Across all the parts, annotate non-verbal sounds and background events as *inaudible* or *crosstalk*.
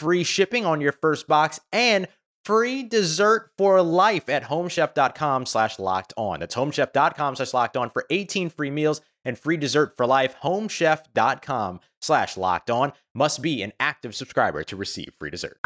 free shipping on your first box, and free dessert for life at homechef.com slash locked on. That's homechef.com slash locked on for 18 free meals and free dessert for life. Homechef.com slash locked on must be an active subscriber to receive free dessert.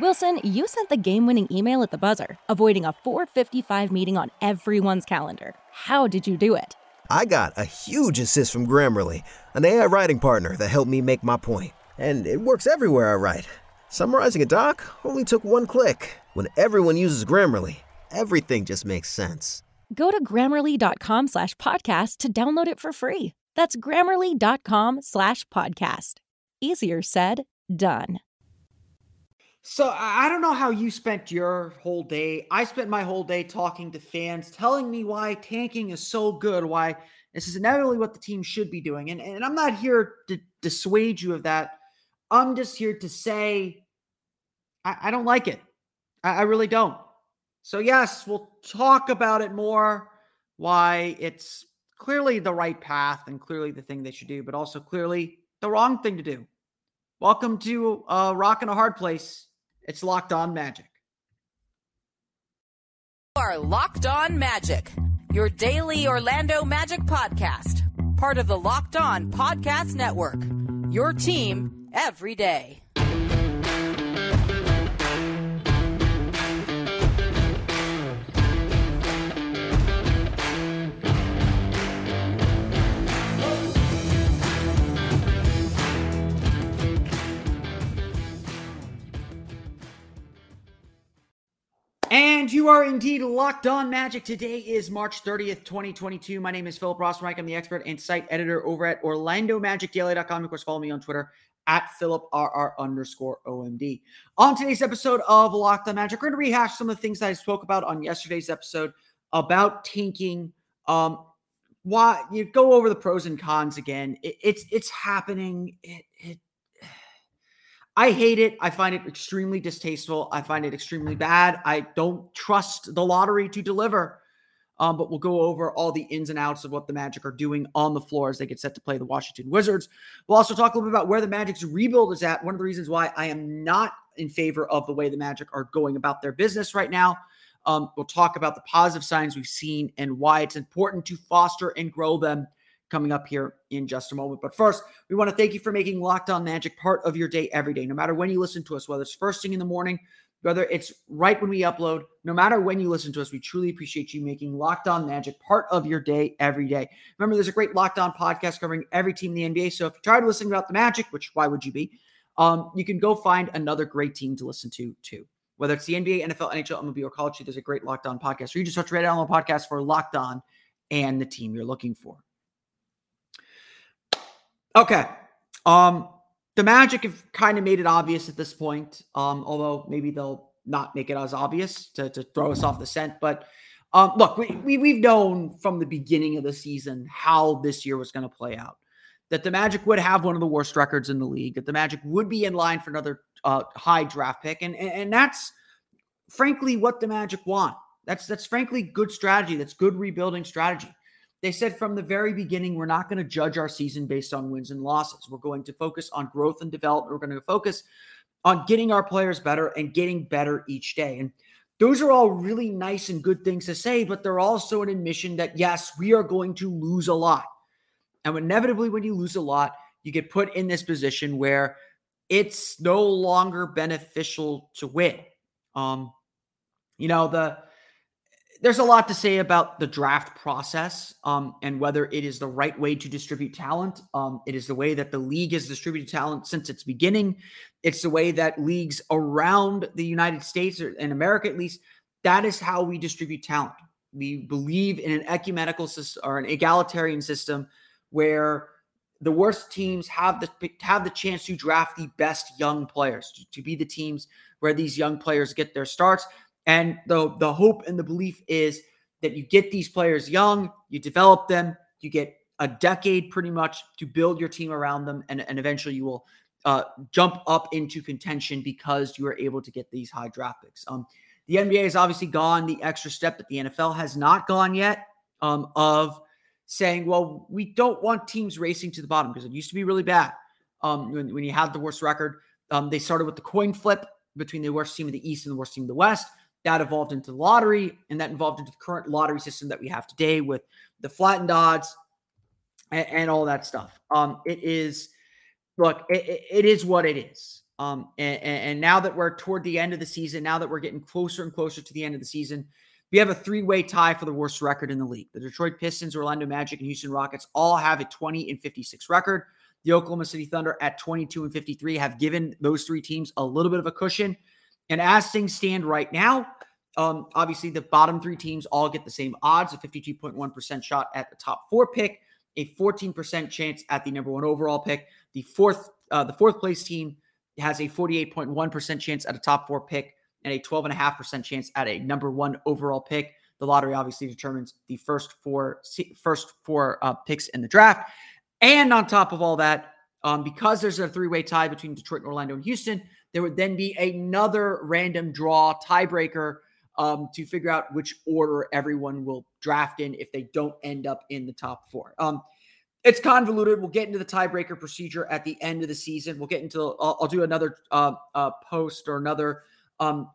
Wilson, you sent the game winning email at the buzzer, avoiding a 455 meeting on everyone's calendar. How did you do it? I got a huge assist from Grammarly, an AI writing partner that helped me make my point. And it works everywhere I write. Summarizing a doc only took one click. When everyone uses Grammarly, everything just makes sense. Go to grammarly.com slash podcast to download it for free. That's grammarly.com slash podcast. Easier said, done. So I don't know how you spent your whole day. I spent my whole day talking to fans, telling me why tanking is so good, why this is inevitably what the team should be doing. And, and I'm not here to dissuade you of that. I'm just here to say I, I don't like it. I, I really don't. So, yes, we'll talk about it more, why it's clearly the right path and clearly the thing they should do, but also clearly the wrong thing to do. Welcome to a rock and a hard place. It's Locked On Magic. You are Locked On Magic, your daily Orlando Magic podcast, part of the Locked On Podcast Network. Your team every day. And you are indeed locked on magic. Today is March 30th, 2022. My name is Philip Rossman. I'm the expert and site editor over at OrlandoMagicDaily.com. Of course, follow me on Twitter at PhilipRR underscore OMD. On today's episode of Locked on Magic, we're going to rehash some of the things that I spoke about on yesterday's episode about tanking. Um, why you go over the pros and cons again. It, it's it's happening. It, it *sighs* I hate it. I find it extremely distasteful. I find it extremely bad. I don't trust the lottery to deliver. Um, but we'll go over all the ins and outs of what the Magic are doing on the floor as they get set to play the Washington Wizards. We'll also talk a little bit about where the Magic's rebuild is at. One of the reasons why I am not in favor of the way the Magic are going about their business right now. Um, we'll talk about the positive signs we've seen and why it's important to foster and grow them coming up here in just a moment. But first, we want to thank you for making Locked On Magic part of your day every day, no matter when you listen to us, whether it's first thing in the morning whether it's right when we upload, no matter when you listen to us, we truly appreciate you making Locked On Magic part of your day every day. Remember, there's a great Locked On podcast covering every team in the NBA. So if you're tired of listening about the Magic, which why would you be? Um, you can go find another great team to listen to too. Whether it's the NBA, NFL, NHL, MLB, or college, there's a great Locked On podcast. Or you just search Red Allen podcast for Locked On and the team you're looking for. Okay. Um, the Magic have kind of made it obvious at this point, um, although maybe they'll not make it as obvious to, to throw us off the scent. But um, look, we, we, we've known from the beginning of the season how this year was going to play out. That the Magic would have one of the worst records in the league, that the Magic would be in line for another uh, high draft pick. And, and, and that's frankly what the Magic want. That's that's frankly good strategy. That's good rebuilding strategy. They said from the very beginning, we're not going to judge our season based on wins and losses. We're going to focus on growth and development. We're going to focus on getting our players better and getting better each day. And those are all really nice and good things to say, but they're also an admission that, yes, we are going to lose a lot. And inevitably, when you lose a lot, you get put in this position where it's no longer beneficial to win. Um, you know, the there's a lot to say about the draft process um, and whether it is the right way to distribute talent. Um, it is the way that the league has distributed talent since its beginning. It's the way that leagues around the United States or in America, at least, that is how we distribute talent. We believe in an ecumenical system or an egalitarian system where the worst teams have the have the chance to draft the best young players to, to be the teams where these young players get their starts and the the hope and the belief is that you get these players young, you develop them, you get a decade pretty much to build your team around them, and, and eventually you will uh, jump up into contention because you are able to get these high draft picks. Um, the NBA has obviously gone the extra step that the NFL has not gone yet um, of saying, well, we don't want teams racing to the bottom because it used to be really bad um, when, when you had the worst record. Um, they started with the coin flip between the worst team of the East and the worst team of the West. That evolved into the lottery, and that evolved into the current lottery system that we have today with the flattened odds and, and all that stuff. Um, it is, look, it, it is what it is. Um, and, and now that we're toward the end of the season, now that we're getting closer and closer to the end of the season, we have a three-way tie for the worst record in the league. The Detroit Pistons, Orlando Magic, and Houston Rockets all have a 20 and 56 record. The Oklahoma City Thunder at 22 and 53 have given those three teams a little bit of a cushion. And as things stand right now, um, obviously the bottom three teams all get the same odds a 52.1% shot at the top four pick, a 14% chance at the number one overall pick. The fourth, uh, the fourth place team has a 48.1% chance at a top four pick and a 12.5% chance at a number one overall pick. The lottery obviously determines the first four first four uh, picks in the draft. And on top of all that, um, because there's a three way tie between Detroit, Orlando, and Houston, there would then be another random draw tiebreaker um, to figure out which order everyone will draft in if they don't end up in the top four. Um, it's convoluted. We'll get into the tiebreaker procedure at the end of the season. We'll get into. I'll, I'll do another uh, uh, post or another um,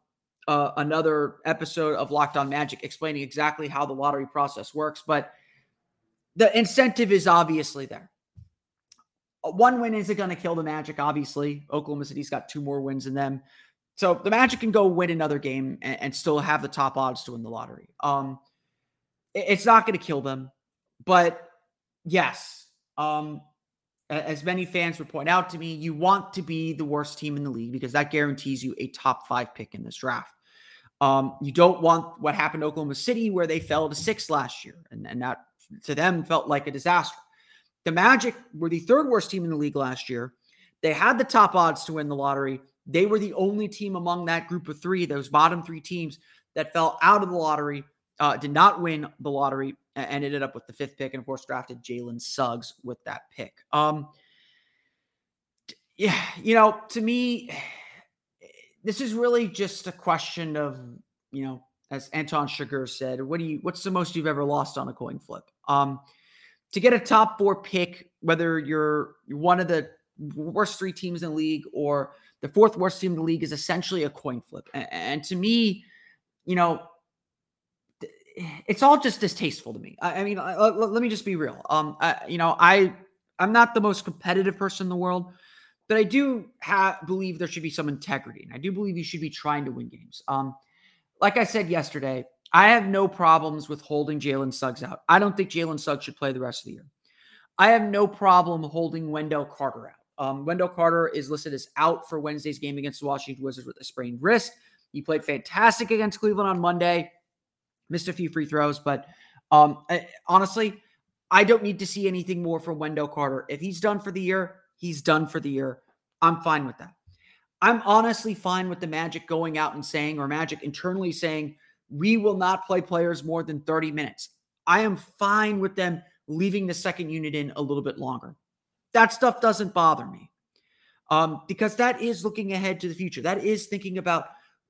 uh, another episode of Locked On Magic explaining exactly how the lottery process works. But the incentive is obviously there. One win isn't going to kill the Magic, obviously. Oklahoma City's got two more wins than them. So the Magic can go win another game and, and still have the top odds to win the lottery. Um, it, it's not going to kill them. But yes, um, as many fans would point out to me, you want to be the worst team in the league because that guarantees you a top five pick in this draft. Um, you don't want what happened to Oklahoma City, where they fell to six last year, and, and that to them felt like a disaster. The Magic were the third worst team in the league last year. They had the top odds to win the lottery. They were the only team among that group of three, those bottom three teams that fell out of the lottery, uh, did not win the lottery, and ended up with the fifth pick, and of course drafted Jalen Suggs with that pick. Um, yeah, you know, to me, *sighs* this is really just a question of, you know, as Anton Chigurh said, what do you, what's the most you've ever lost on a coin flip? Um, to get a top four pick, whether you're one of the worst three teams in the league or the fourth worst team in the league, is essentially a coin flip. And, to me, you know, it's all just distasteful to me. I, mean, let, let, me just be real. Um, I, you know, I I'm not the most competitive person in the world, but I do have believe there should be some integrity, and I do believe you should be trying to win games. Um, like I said yesterday, I have no problems with holding Jalen Suggs out. I don't think Jalen Suggs should play the rest of the year. I have no problem holding Wendell Carter out. Um, Wendell Carter is listed as out for Wednesday's game against the Washington Wizards with a sprained wrist. He played fantastic against Cleveland on Monday, missed a few free throws, but um, I, honestly, I don't need to see anything more from Wendell Carter. If he's done for the year, he's done for the year. I'm fine with that. I'm honestly fine with the Magic going out and saying, or Magic internally saying, we will not play players more than 30 minutes. I am fine with them leaving the second unit in a little bit longer. That stuff doesn't bother me um, because that is looking ahead to the future. That is thinking about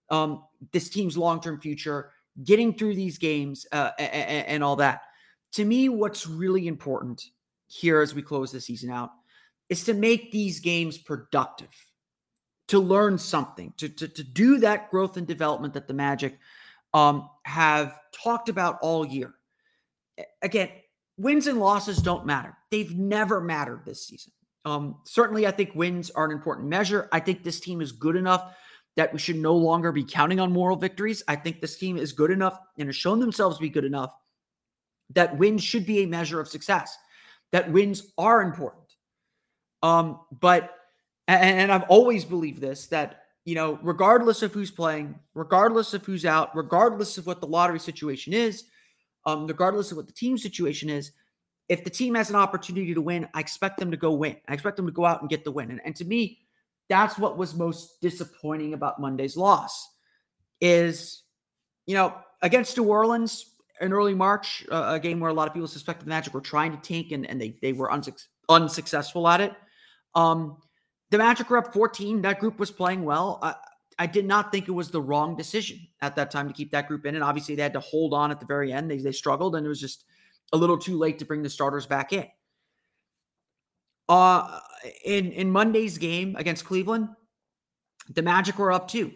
um, this team's long term future, getting through these games, uh, and, and all that. To me, what's really important here as we close the season out is to make these games productive, to learn something, to, to, to do that growth and development that the Magic um, have talked about all year. Again, wins and losses don't matter. They've never mattered this season. Um, certainly, I think wins are an important measure. I think this team is good enough that we should no longer be counting on moral victories. I think this team is good enough and has shown themselves to be good enough that wins should be a measure of success, that wins are important. Um, but, and, and I've always believed this that, you know, regardless of who's playing, regardless of who's out, regardless of what the lottery situation is, um, regardless of what the team situation is, if the team has an opportunity to win, I expect them to go win. I expect them to go out and get the win. And, and to me, that's what was most disappointing about Monday's loss is, you know, against New Orleans in early March, uh, a game where a lot of people suspected the Magic were trying to tank and, and they, they were unsuc- unsuccessful at it. Um, the Magic were up 14. That group was playing well. I, I did not think it was the wrong decision at that time to keep that group in. And obviously, they had to hold on at the very end. They, they struggled, and it was just a little too late to bring the starters back in. Uh, in in Monday's game against Cleveland, the Magic were up two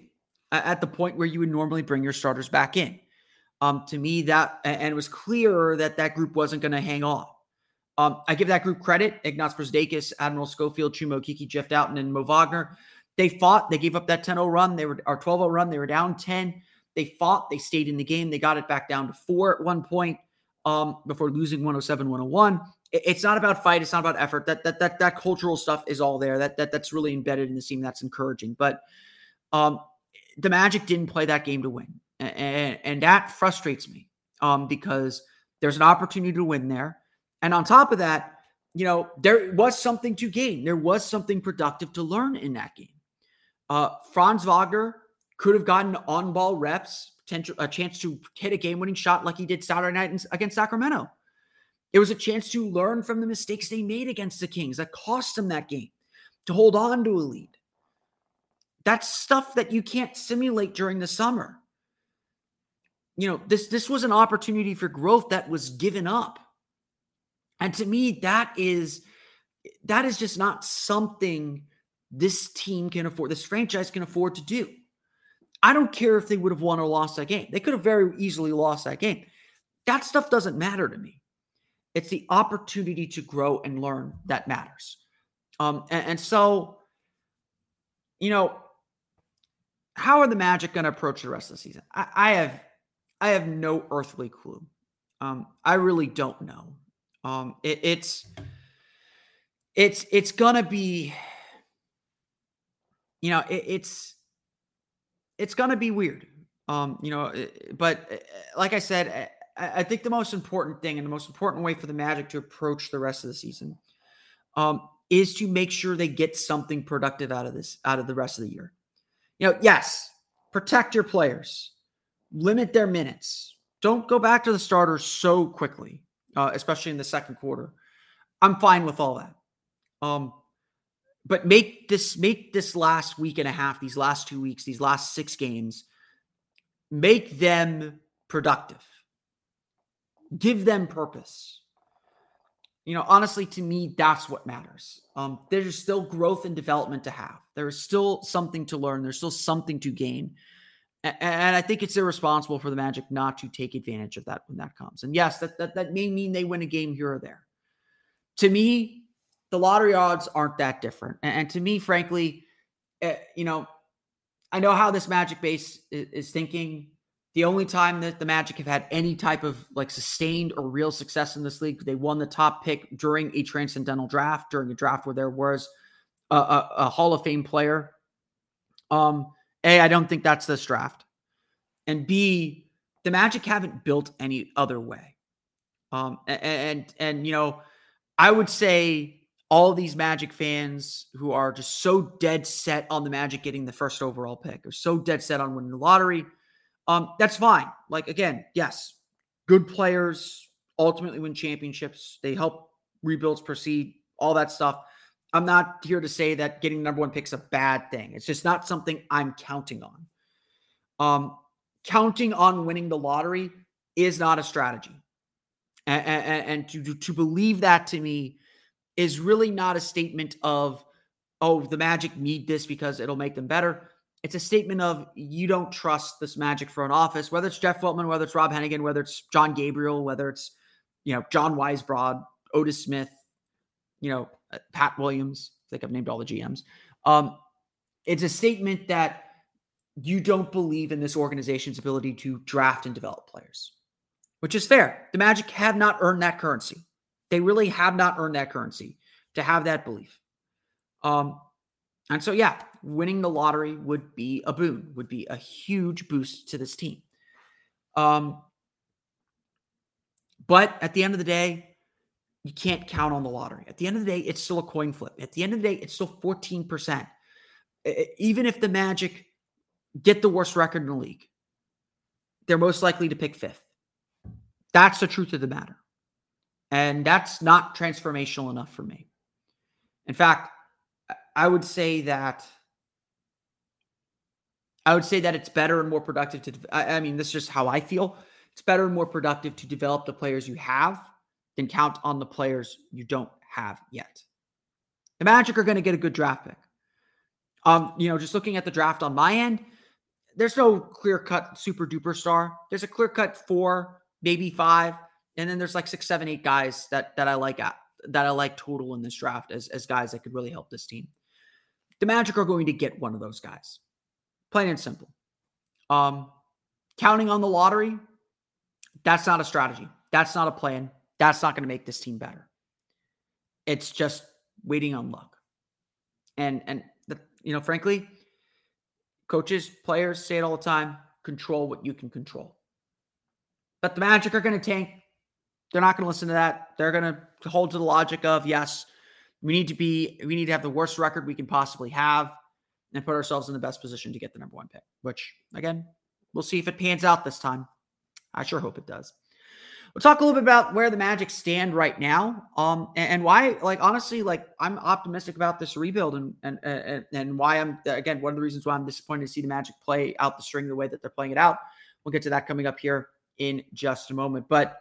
at the point where you would normally bring your starters back in. Um, to me, that and it was clear that that group wasn't going to hang on. Um, I give that group credit: Ignas Brazdeikis, Admiral Schofield, Chuma Okeke, Jeff Dowtin, and Mo Wagner. They fought. They gave up that 10-0 run. They were our 12-0 run. They were down 10. They fought. They stayed in the game. They got it back down to four at one point um, before losing 107, 101 it's not about fight. It's not about effort. That that that that cultural stuff is all there. That that that's really embedded in the team. That's encouraging. But um, the Magic didn't play that game to win, and, and that frustrates me um, because there's an opportunity to win there, and on top of that, you know there was something to gain. There was something productive to learn in that game. Uh, Franz Wagner could have gotten on ball reps, potential a chance to hit a game winning shot like he did Saturday night against Sacramento. It was a chance to learn from the mistakes they made against the Kings that cost them that game to hold on to a lead. That's stuff that you can't simulate during the summer. You know, this this was an opportunity for growth that was given up. And to me that is that is just not something this team can afford, this franchise can afford to do. I don't care if they would have won or lost that game. They could have very easily lost that game. That stuff doesn't matter to me. It's the opportunity to grow and learn that matters. Um, and, and so, you know, how are the Magic going to approach the rest of the season? I, I, have, I have no earthly clue. Um, I really don't know. Um, it, it's, it's, it's gonna be, you know, it, it's, it's gonna be weird. Um, you know, but like I said, I think the most important thing and the most important way for the Magic to approach the rest of the season um, is to make sure they get something productive out of this, out of the rest of the year. You know, yes, protect your players, limit their minutes. Don't go back to the starters so quickly, uh, especially in the second quarter. I'm fine with all that. Um, but make this make this last week and a half, these last two weeks, these last six games, make them productive give them purpose. You know, honestly, to me, that's what matters. Um, there's still growth and development to have. There is still something to learn. There's still something to gain. And I think it's irresponsible for the Magic not to take advantage of that when that comes. And yes, that, that, that may mean they win a game here or there. To me, the lottery odds aren't that different. And, to me, frankly, uh, you know, I know how this Magic base is, is thinking. The only time that the Magic have had any type of like sustained or real success in this league, they won the top pick during a transcendental draft, during a draft where there was a, a, a Hall of Fame player. Um, a, I don't think that's this draft, and B, the Magic haven't built any other way. Um, and, and and you know, I would say all these Magic fans who are just so dead set on the Magic getting the first overall pick, or so dead set on winning the lottery um, that's fine. Like again, yes, good players ultimately win championships. They help rebuilds proceed, all that stuff. I'm not here to say that getting number one pick's is a bad thing. It's just not something I'm counting on. Um, counting on winning the lottery is not a strategy. And, and, and to, to believe that to me is really not a statement of, oh, the Magic need this because it'll make them better it's a statement of you don't trust this Magic front office, whether it's Jeff Weltman, whether it's Rob Hennigan, whether it's John Gabriel, whether it's you know John Weisbrod, Otis Smith, you know uh, Pat Williams. I think I've named all the GMs. Um, it's a statement that you don't believe in this organization's ability to draft and develop players, which is fair. The Magic have not earned that currency. They really have not earned that currency to have that belief. Um, and so, yeah, winning the lottery would be a boon, would be a huge boost to this team. Um, but at the end of the day, you can't count on the lottery. At the end of the day, it's still a coin flip. At the end of the day, it's still 14%. Even if the Magic get the worst record in the league, they're most likely to pick fifth. That's the truth of the matter. And that's not transformational enough for me. In fact, I would say that I would say that it's better and more productive to I, mean, this is just how I feel. It's better and more productive to develop the players you have than count on the players you don't have yet. The Magic are going to get a good draft pick. Um, you know, just looking at the draft on my end, there's no clear cut super duper star. There's a clear cut four, maybe five, and then there's like six, seven, eight guys that that I like at that I like total in this draft as as guys that could really help this team. The Magic are going to get one of those guys, plain and simple. Um, counting on the lottery, that's not a strategy. That's not a plan. That's not going to make this team better. It's just waiting on luck. And and the, you know, frankly, coaches, players say it all the time, control what you can control. But the Magic are going to tank. They're not going to listen to that. They're going to hold to the logic of yes, we need to be we need to have the worst record we can possibly have and put ourselves in the best position to get the number 1 pick, which again, we'll see if it pans out this time. I sure hope it does. We'll talk a little bit about where the Magic stand right now, um, and, and, why. Like honestly, like I'm optimistic about this rebuild, and and and, and why I'm again one of the reasons why I'm disappointed to see the Magic play out the string the way that they're playing it out. We'll get to that coming up here in just a moment. But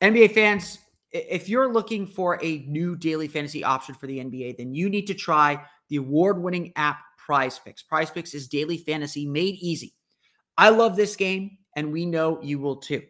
NBA fans, if you're looking for a new daily fantasy option for the NBA, then you need to try the award-winning app PrizePicks. Prize Picks is daily fantasy made easy. I love this game, and we know you will too.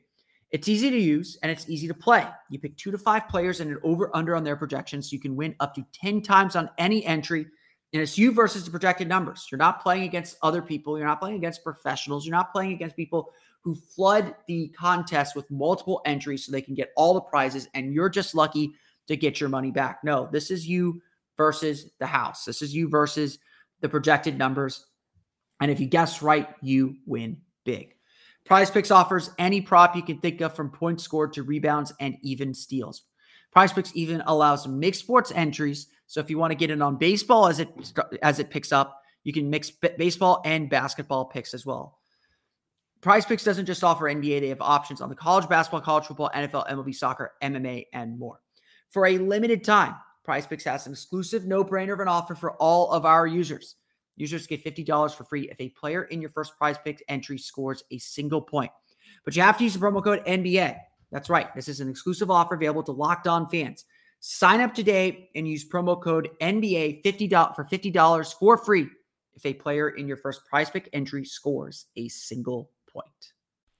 It's easy to use and it's easy to play. You pick two to five players and an over under on their projections. So you can win up to 10 times on any entry. And it's you versus the projected numbers. You're not playing against other people. You're not playing against professionals. You're not playing against people who flood the contest with multiple entries so they can get all the prizes. And you're just lucky to get your money back. No, this is you versus the house. This is you versus the projected numbers. And if you guess right, you win big. PrizePicks offers any prop you can think of from points scored to rebounds and even steals. PrizePicks even allows mixed sports entries. So if you want to get in on baseball as it as it picks up, you can mix baseball and basketball picks as well. PrizePicks doesn't just offer NBA, they have options on the college basketball, college football, NFL, MLB soccer, MMA, and more. For a limited time, PrizePicks has an exclusive no-brainer of an offer for all of our users. Users get $50 for free if a player in your first prize pick entry scores a single point. But you have to use the promo code NBA. That's right. This is an exclusive offer available to locked on fans. Sign up today and use promo code NBA $50 for $50 for free if a player in your first prize pick entry scores a single point.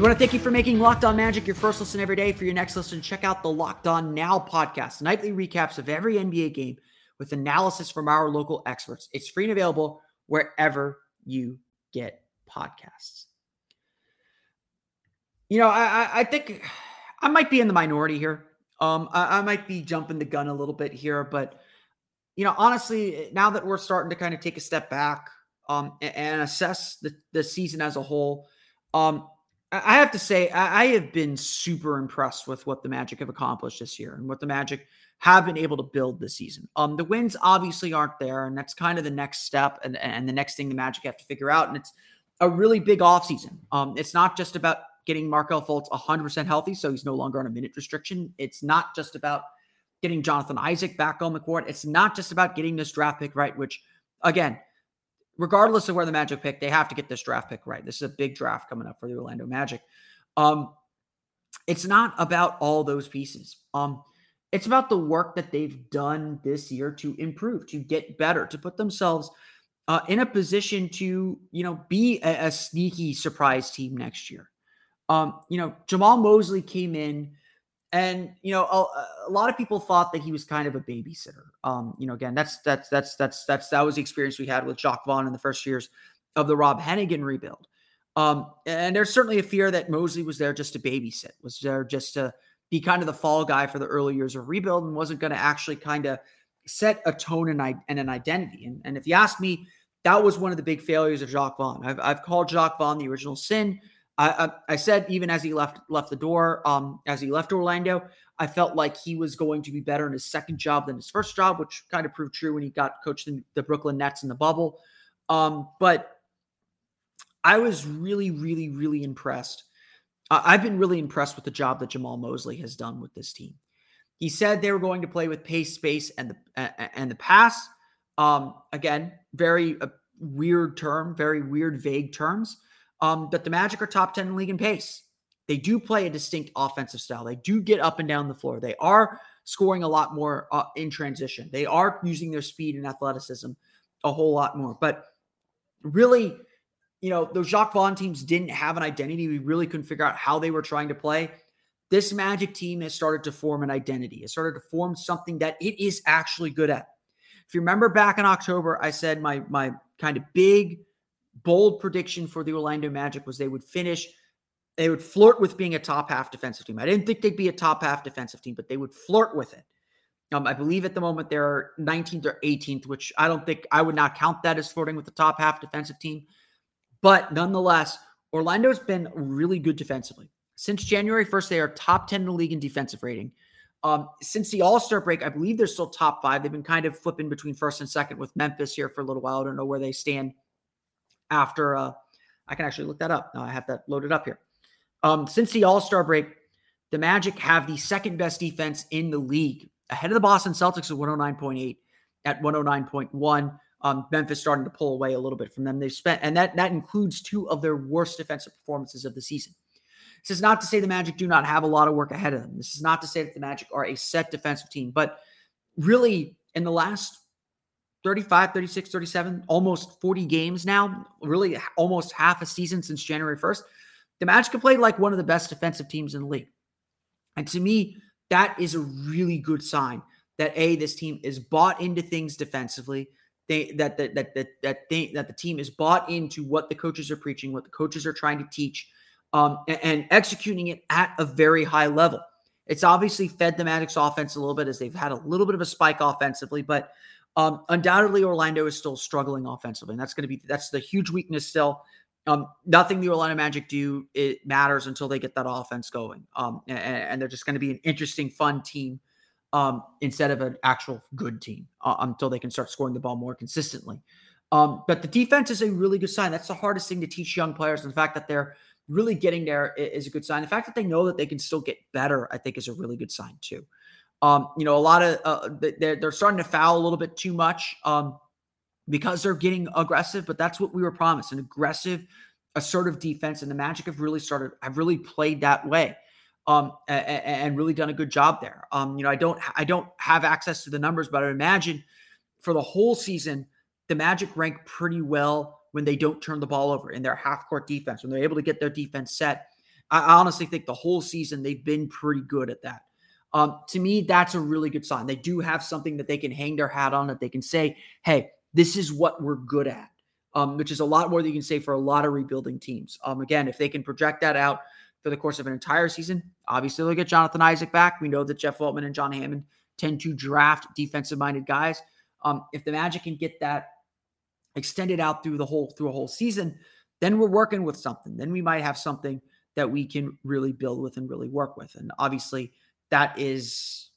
We want to thank you for making Locked On Magic your first listen every day. For your next listen, check out the Locked On Now podcast, nightly recaps of every NBA game with analysis from our local experts. It's free and available wherever you get podcasts. you know, I, I think I might be in the minority here. Um, I, I might be jumping the gun a little bit here, but you know, honestly, now that we're starting to kind of take a step back um, and, assess the, the season as a whole, um, I have to say I, have been super impressed with what the Magic have accomplished this year and what the Magic have been able to build this season. Um, the wins obviously aren't there, and that's kind of the next step and, and the next thing the Magic have to figure out. And it's a really big offseason. Um, it's not just about getting Markelle Fultz 100% healthy, so he's no longer on a minute restriction. It's not just about getting Jonathan Isaac back on the court. It's not just about getting this draft pick right, which, again, regardless of where the Magic pick, they have to get this draft pick right. This is a big draft coming up for the Orlando Magic. Um, it's not about all those pieces. Um, it's about the work that they've done this year to improve, to get better, to put themselves uh, in a position to, you know, be a, a sneaky surprise team next year. Um, you know, Jamahl Mosley came in, and you know, a, a, lot of people thought that he was kind of a babysitter. Um, you know, again, that's that's that's that's that's that was the experience we had with Jacque Vaughn in the first years of the Rob Hennigan rebuild. Um, and there's certainly a fear that Mosley was there just to babysit, was there just to be kind of the fall guy for the early years of rebuild, and wasn't going to actually kind of set a tone and, and an identity. And, and if you ask me, that was one of the big failures of Jacque Vaughn. I've, I've called Jacque Vaughn the original sin. I, I, said even as he left left the door, um, as he left Orlando, I felt like he was going to be better in his second job than his first job, which kind of proved true when he got coached in the Brooklyn Nets in the bubble. Um, but I was really, really, really impressed. I've been really impressed with the job that Jamahl Mosley has done with this team. He said they were going to play with pace, space, and the and the pass. Um, again, very uh, weird term, very weird, vague terms um, that the Magic are top 10 in league in pace. They do play a distinct offensive style. They do get up and down the floor. They are scoring a lot more uh, in transition. They are using their speed and athleticism a whole lot more. But really, you know, those Jacque Vaughn teams didn't have an identity. We really couldn't figure out how they were trying to play. This Magic team has started to form an identity. It started to form something that it is actually good at. If you remember back in October, I said my my kind of big bold prediction for the Orlando Magic was they would finish, they would flirt with being a top half defensive team. I didn't think they'd be a top half defensive team, but they would flirt with it. Um, I believe at the moment they're 19th or 18th, which I don't think I would not count that as flirting with the top half defensive team. But nonetheless, Orlando's been really good defensively. Since January 1st, they are top 10 in the league in defensive rating. Um, since the All Star break, I believe they're still top five. They've been kind of flipping between first and second with Memphis here for a little while. I don't know where they stand after uh, I can actually look that up. Now I have that loaded up here. Um, since the All Star break, the Magic have the second best defense in the league, ahead of the Boston Celtics at 109.8 at 109.1. Um, Memphis starting to pull away a little bit from them. They've spent, and that that includes two of their worst defensive performances of the season. This is not to say the Magic do not have a lot of work ahead of them. This is not to say that the Magic are a set defensive team, but really in the last 35, 36, 37, almost 40 games now, really almost half a season since January 1st. The Magic have played like one of the best defensive teams in the league. And to me, that is a really good sign that A, this team is bought into things defensively. They that that that that that, they, that the team is bought into what the coaches are preaching, what the coaches are trying to teach, um, and, and executing it at a very high level. It's obviously fed the Magic's offense a little bit as they've had a little bit of a spike offensively, but um, undoubtedly, Orlando is still struggling offensively, and that's going to be that's the huge weakness still. Um, nothing the Orlando Magic do it matters until they get that offense going, um, and, and, they're just going to be an interesting, fun team um, instead of an actual good team uh, until they can start scoring the ball more consistently. Um, but the defense is a really good sign. That's the hardest thing to teach young players, and the fact that they're really getting there is a good sign. The fact that they know that they can still get better, I think, is a really good sign too. Um, you know, a lot of uh, they're they're starting to foul a little bit too much um, because they're getting aggressive. But that's what we were promised: an aggressive, assertive defense. And the Magic have really started have really played that way, um, and, and really done a good job there. Um, you know, I don't I don't have access to the numbers, but I imagine for the whole season, the Magic rank pretty well when they don't turn the ball over in their half court defense when they're able to get their defense set. I honestly think the whole season they've been pretty good at that. Um, to me, that's a really good sign. They do have something that they can hang their hat on, that they can say, hey, this is what we're good at, um, which is a lot more than you can say for a lot of rebuilding teams. Um, again, if they can project that out for the course of an entire season. Obviously, they'll get Jonathan Isaac back. We know that Jeff Weltman and John Hammond tend to draft defensive minded guys. Um, if the Magic can get that extended out through the whole through a whole season, then we're working with something. Then we might have something that we can really build with and really work with. And obviously, that is,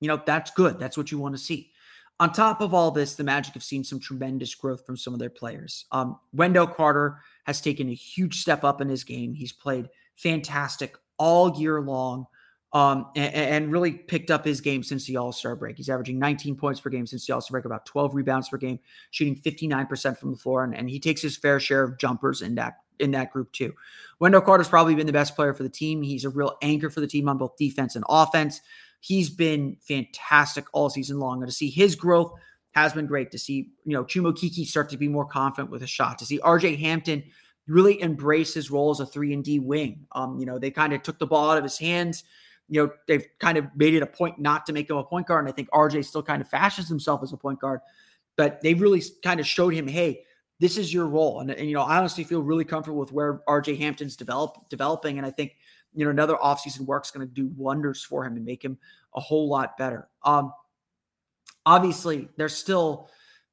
you know, that's good. That's what you want to see. On top of all this, the Magic have seen some tremendous growth from some of their players. Um, Wendell Carter has taken a huge step up in his game. He's played fantastic all year long um, and, and, really picked up his game since the All Star break. He's averaging 19 points per game since the All Star break, about 12 rebounds per game, shooting 59% from the floor, and, and he takes his fair share of jumpers in that in that group too. Wendell Carter's probably been the best player for the team. He's a real anchor for the team on both defense and offense. He's been fantastic all season long, and to see his growth has been great. To see you know Chuma Okeke start to be more confident with a shot. To see R.J. Hampton really embrace his role as a three and D wing. Um, you know they kind of took the ball out of his hands you know, they've kind of made it a point not to make him a point guard. And I think RJ still kind of fashions himself as a point guard, but they really kind of showed him, hey, this is your role. And, and you know, I honestly feel really comfortable with where RJ Hampton's develop developing. And I think, you know, another offseason work's going to do wonders for him and make him a whole lot better. Um, obviously there's still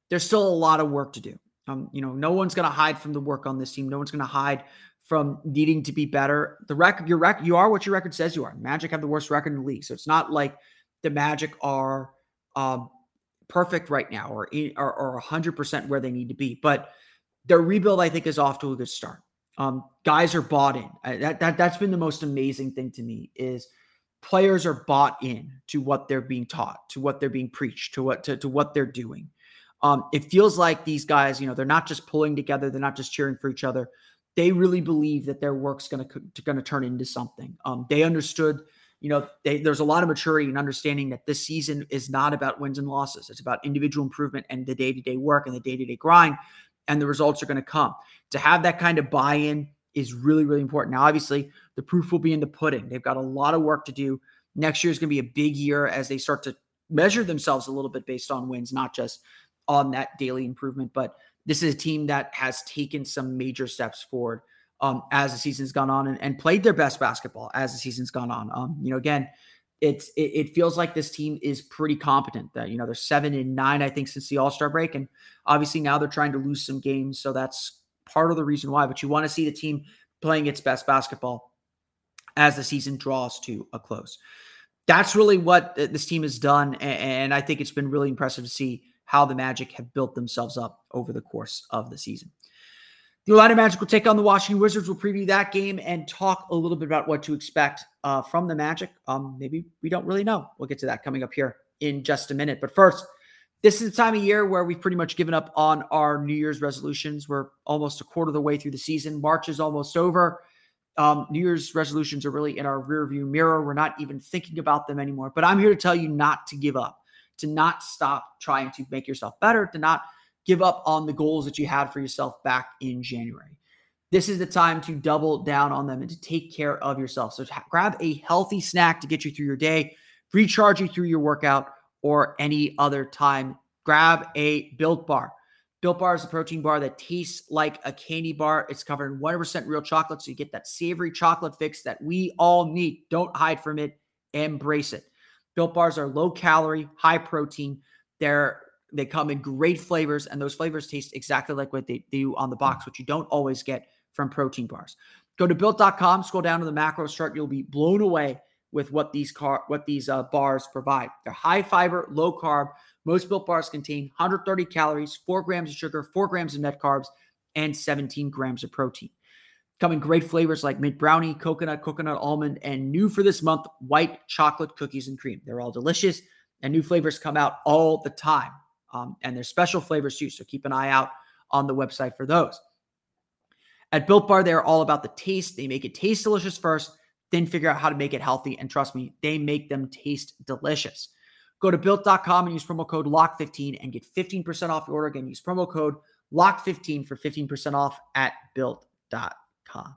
there's still a lot of work to do. Um, you know, no one's going to hide from the work on this team. No one's going to hide from needing to be better. The record, your record, you are what your record says you are. Magic have the worst record in the league, so it's not like the Magic are um, perfect right now or or hundred percent where they need to be. But their rebuild, I think, is off to a good start. Um, guys are bought in. I, that that that's been the most amazing thing to me is players are bought in to what they're being taught, to what they're being preached, to what to, to what they're doing. Um, it feels like these guys, you know, they're not just pulling together, they're not just cheering for each other they really believe that their work's going to going to turn into something. Um, they understood, you know, they, there's a lot of maturity and understanding that this season is not about wins and losses. It's about individual improvement and the day to day work and the day to day grind, and the results are going to come. To have that kind of buy in is really really important. Now, obviously, the proof will be in the pudding. They've got a lot of work to do. Next year is going to be a big year as they start to measure themselves a little bit based on wins, not just on that daily improvement, but this is a team that has taken some major steps forward um, as the season's gone on and, and, played their best basketball as the season's gone on. Um, you know, again, it's it, it, feels like this team is pretty competent. That you know they're seven and nine, I think, since the All Star break, and obviously now they're trying to lose some games, so that's part of the reason why. But you want to see the team playing its best basketball as the season draws to a close. That's really what this team has done, and I think it's been really impressive to see how the Magic have built themselves up over the course of the season. The Orlando Magic will take on the Washington Wizards. We'll preview that game and talk a little bit about what to expect uh, from the Magic. Um, maybe we don't really know. We'll get to that coming up here in just a minute. But first, this is the time of year where we've pretty much given up on our New Year's resolutions. We're almost a quarter of the way through the season. March is almost over. Um, New Year's resolutions are really in our rearview mirror. We're not even thinking about them anymore. But I'm here to tell you not to give up to not stop trying to make yourself better, to not give up on the goals that you had for yourself back in January. This is the time to double down on them and to take care of yourself. So grab a healthy snack to get you through your day, recharge you through your workout, or any other time. Grab a Built Bar. Built Bar is a protein bar that tastes like a candy bar. It's covered in 100% real chocolate, so you get that savory chocolate fix that we all need. Don't hide from it, embrace it. Built bars are low calorie, high protein. They're they come in great flavors, and those flavors taste exactly like what they do on the box, which you don't always get from protein bars. Go to built.com, scroll down to the macro chart. You'll be blown away with what these car what these uh, bars provide. They're high fiber, low carb. Most built bars contain 130 calories, four grams of sugar, four grams of net carbs, and 17 grams of protein. Come in great flavors like mint brownie, coconut, coconut almond, and new for this month, white chocolate cookies and cream. They're all delicious, and new flavors come out all the time. Um, and there's special flavors too, so keep an eye out on the website for those. At Built Bar, they're all about the taste. They make it taste delicious first, then figure out how to make it healthy. And trust me, they make them taste delicious. Go to built.com and use promo code LOCK15 and get 15% off your order. Again, use promo code LOCK15 for 15% off at built.com.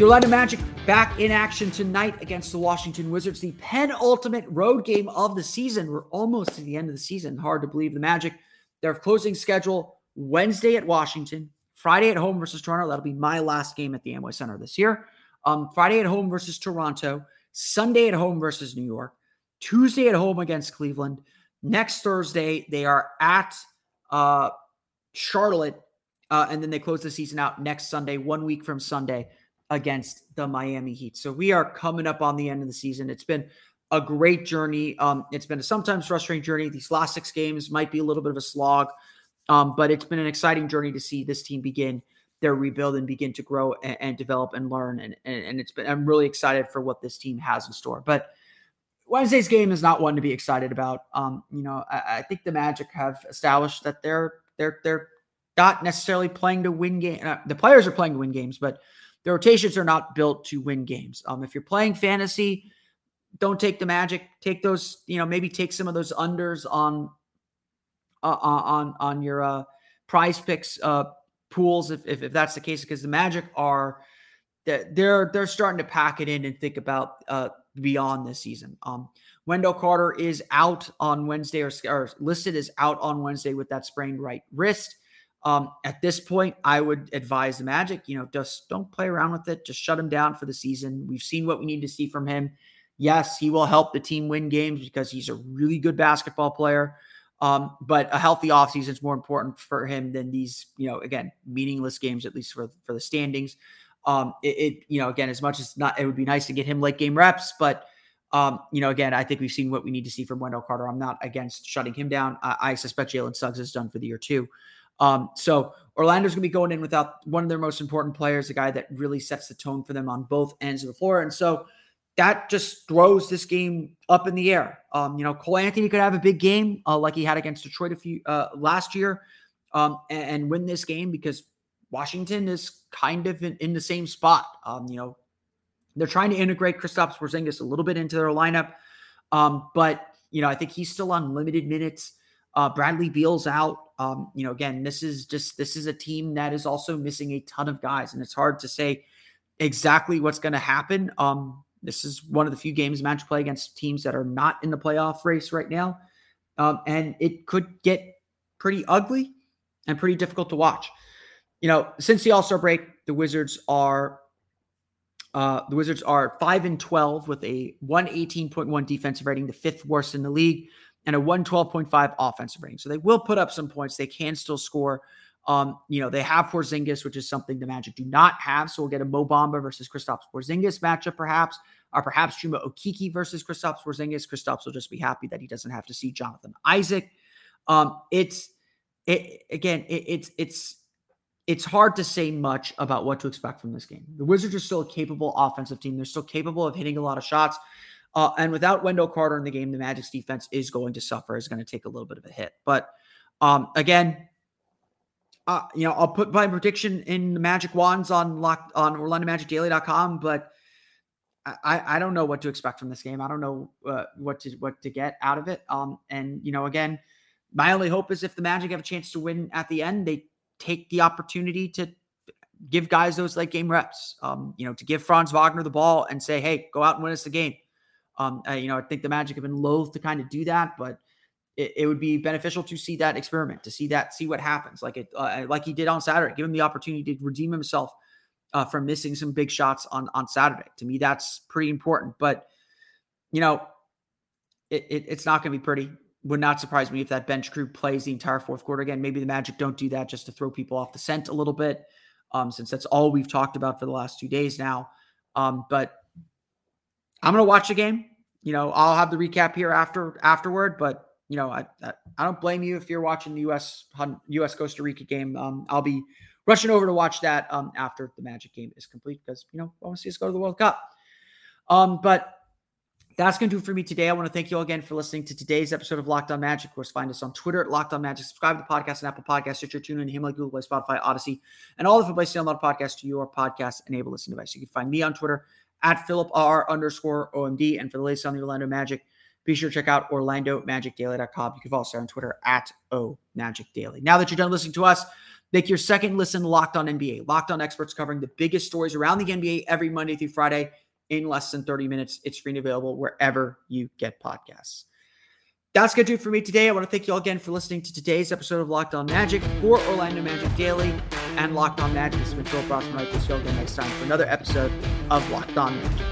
The Orlando Magic back in action tonight against the Washington Wizards, the penultimate road game of the season. We're almost to the end of the season. Hard to believe the Magic. Their closing schedule Wednesday at Washington, Friday at home versus Toronto. That'll be my last game at the Amway Center this year. Um, Friday at home versus Toronto, Sunday at home versus New York, Tuesday at home against Cleveland. Next Thursday, they are at uh, Charlotte, uh, and then they close the season out next Sunday, one week from Sunday against the Miami Heat. So we are coming up on the end of the season. It's been a great journey. Um, it's been a sometimes frustrating journey. These last six games might be a little bit of a slog, um, but it's been an exciting journey to see this team begin their rebuild and begin to grow and, and develop and learn. And, and, and it's been I'm really excited for what this team has in store. But Wednesday's game is not one to be excited about. Um, you know, I, I think the Magic have established that they're they're they're not necessarily playing to win game. Uh, the players are playing to win games, but the rotations are not built to win games. Um, if you're playing fantasy, don't take the magic. Take those, you know, maybe take some of those unders on uh, on on your uh, PrizePicks uh, pools if, if, if that's the case because the Magic are that they're they're starting to pack it in and think about uh, beyond this season. Um, Wendell Carter is out on Wednesday or, or listed as out on Wednesday with that sprained right wrist. Um, at this point, I would advise the Magic, you know, just don't play around with it. Just shut him down for the season. We've seen what we need to see from him. Yes, he will help the team win games because he's a really good basketball player. Um, but a healthy offseason is more important for him than these, you know, again, meaningless games, at least for, for the standings. Um, it, it, you know, again, as much as not, it would be nice to get him late game reps, but, um, you know, again, I think we've seen what we need to see from Wendell Carter. I'm not against shutting him down. I, I suspect Jalen Suggs is done for the year too. Um, so Orlando's going to be going in without one of their most important players, a guy that really sets the tone for them on both ends of the floor. And so that just throws this game up in the air. Um, you know, Cole Anthony could have a big game uh, like he had against Detroit a few uh, last year um, and, and, win this game because Washington is kind of in, in the same spot. Um, you know, they're trying to integrate Kristaps Porzingis a little bit into their lineup, um, but you know, I think he's still on limited minutes. Uh, Bradley Beal's out. Um, you know, again, this is just this is a team that is also missing a ton of guys, and it's hard to say exactly what's going to happen. Um, this is one of the few games match play against teams that are not in the playoff race right now, um, and it could get pretty ugly and pretty difficult to watch. You know, since the All Star break, the Wizards are uh, the Wizards are five and twelve with a one eighteen point one defensive rating, the fifth worst in the league and a 112.5 offensive rating. So they will put up some points. They can still score. Um, you know, they have Porzingis, which is something the Magic do not have. So we'll get a Mo Bamba versus Kristaps Porzingis matchup, perhaps, or perhaps Chuma Okeke versus Kristaps Porzingis. Kristaps will just be happy that he doesn't have to see Jonathan Isaac. Um, it's it again, it, it's it's it's hard to say much about what to expect from this game. The Wizards are still a capable offensive team. They're still capable of hitting a lot of shots. Uh, and without Wendell Carter in the game, the Magic's defense is going to suffer, is going to take a little bit of a hit. But um, again, uh, you know, I'll put my prediction in the Magic Wands on lock on OrlandoMagicDaily.com, but I, I don't know what to expect from this game. I don't know uh, what to what to get out of it. Um, and you know, again, my only hope is if the Magic have a chance to win at the end, they take the opportunity to give guys those late game reps. Um, you know, to give Franz Wagner the ball and say, "Hey, go out and win us the game." Um, uh, you know, I think the Magic have been loath to kind of do that, but it, it, would be beneficial to see that experiment, to see that, see what happens, like it, uh, like he did on Saturday. Give him the opportunity to redeem himself uh, from missing some big shots on on Saturday. To me, that's pretty important. But you know, it, it, it's not going to be pretty. Would not surprise me if that bench crew plays the entire fourth quarter again. Maybe the Magic don't do that just to throw people off the scent a little bit, um, since that's all we've talked about for the last two days now. Um, but I'm gonna watch the game. You know, I'll have the recap here after afterward. But you know, I I, I don't blame you if you're watching the U.S. U.S. Costa Rica game. Um, I'll be rushing over to watch that um, after the Magic game is complete because you know I want to see us go to the World Cup. Um, but that's going to do for me today. I want to thank you all again for listening to today's episode of Locked On Magic. Of course, find us on Twitter at Locked On Magic. Subscribe to the podcast and Apple Podcasts, Stitcher, TuneIn, Himalaya, Google Play, Spotify, Odyssey, and all the different places to download podcasts to your podcast enabled listening device. You can find me on Twitter at Philip R underscore OMD. And for the latest on the Orlando Magic, be sure to check out OrlandoMagicDaily.com. You can follow us on Twitter at O Magic Daily. Now that you're done listening to us, make your second listen Locked On NBA. Locked On experts covering the biggest stories around the NBA every Monday through Friday in less than 30 minutes. It's free and available wherever you get podcasts. That's going to do it for me today. I want to thank you all again for listening to today's episode of Locked On Magic for Orlando Magic Daily and Locked On Magic. Has been Phil. Right, we'll see you again next time for another episode of Locked On Magic.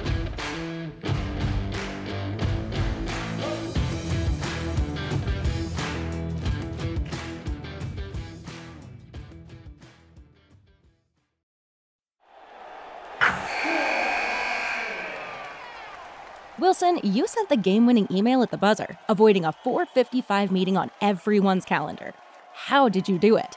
Wilson, you sent the game winning email at the buzzer, avoiding a 455 meeting on everyone's calendar. How did you do it?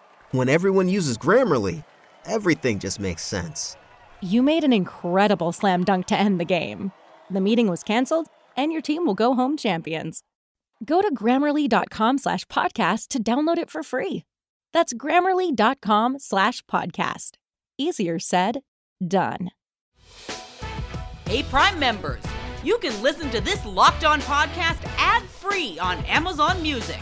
When everyone uses Grammarly, everything just makes sense. You made an incredible slam dunk to end the game. The meeting was canceled, and your team will go home champions. Go to grammarly.com slash podcast to download it for free. That's grammarly.com slash podcast. Easier said, done. Hey, Prime members, you can listen to this locked on podcast ad free on Amazon Music.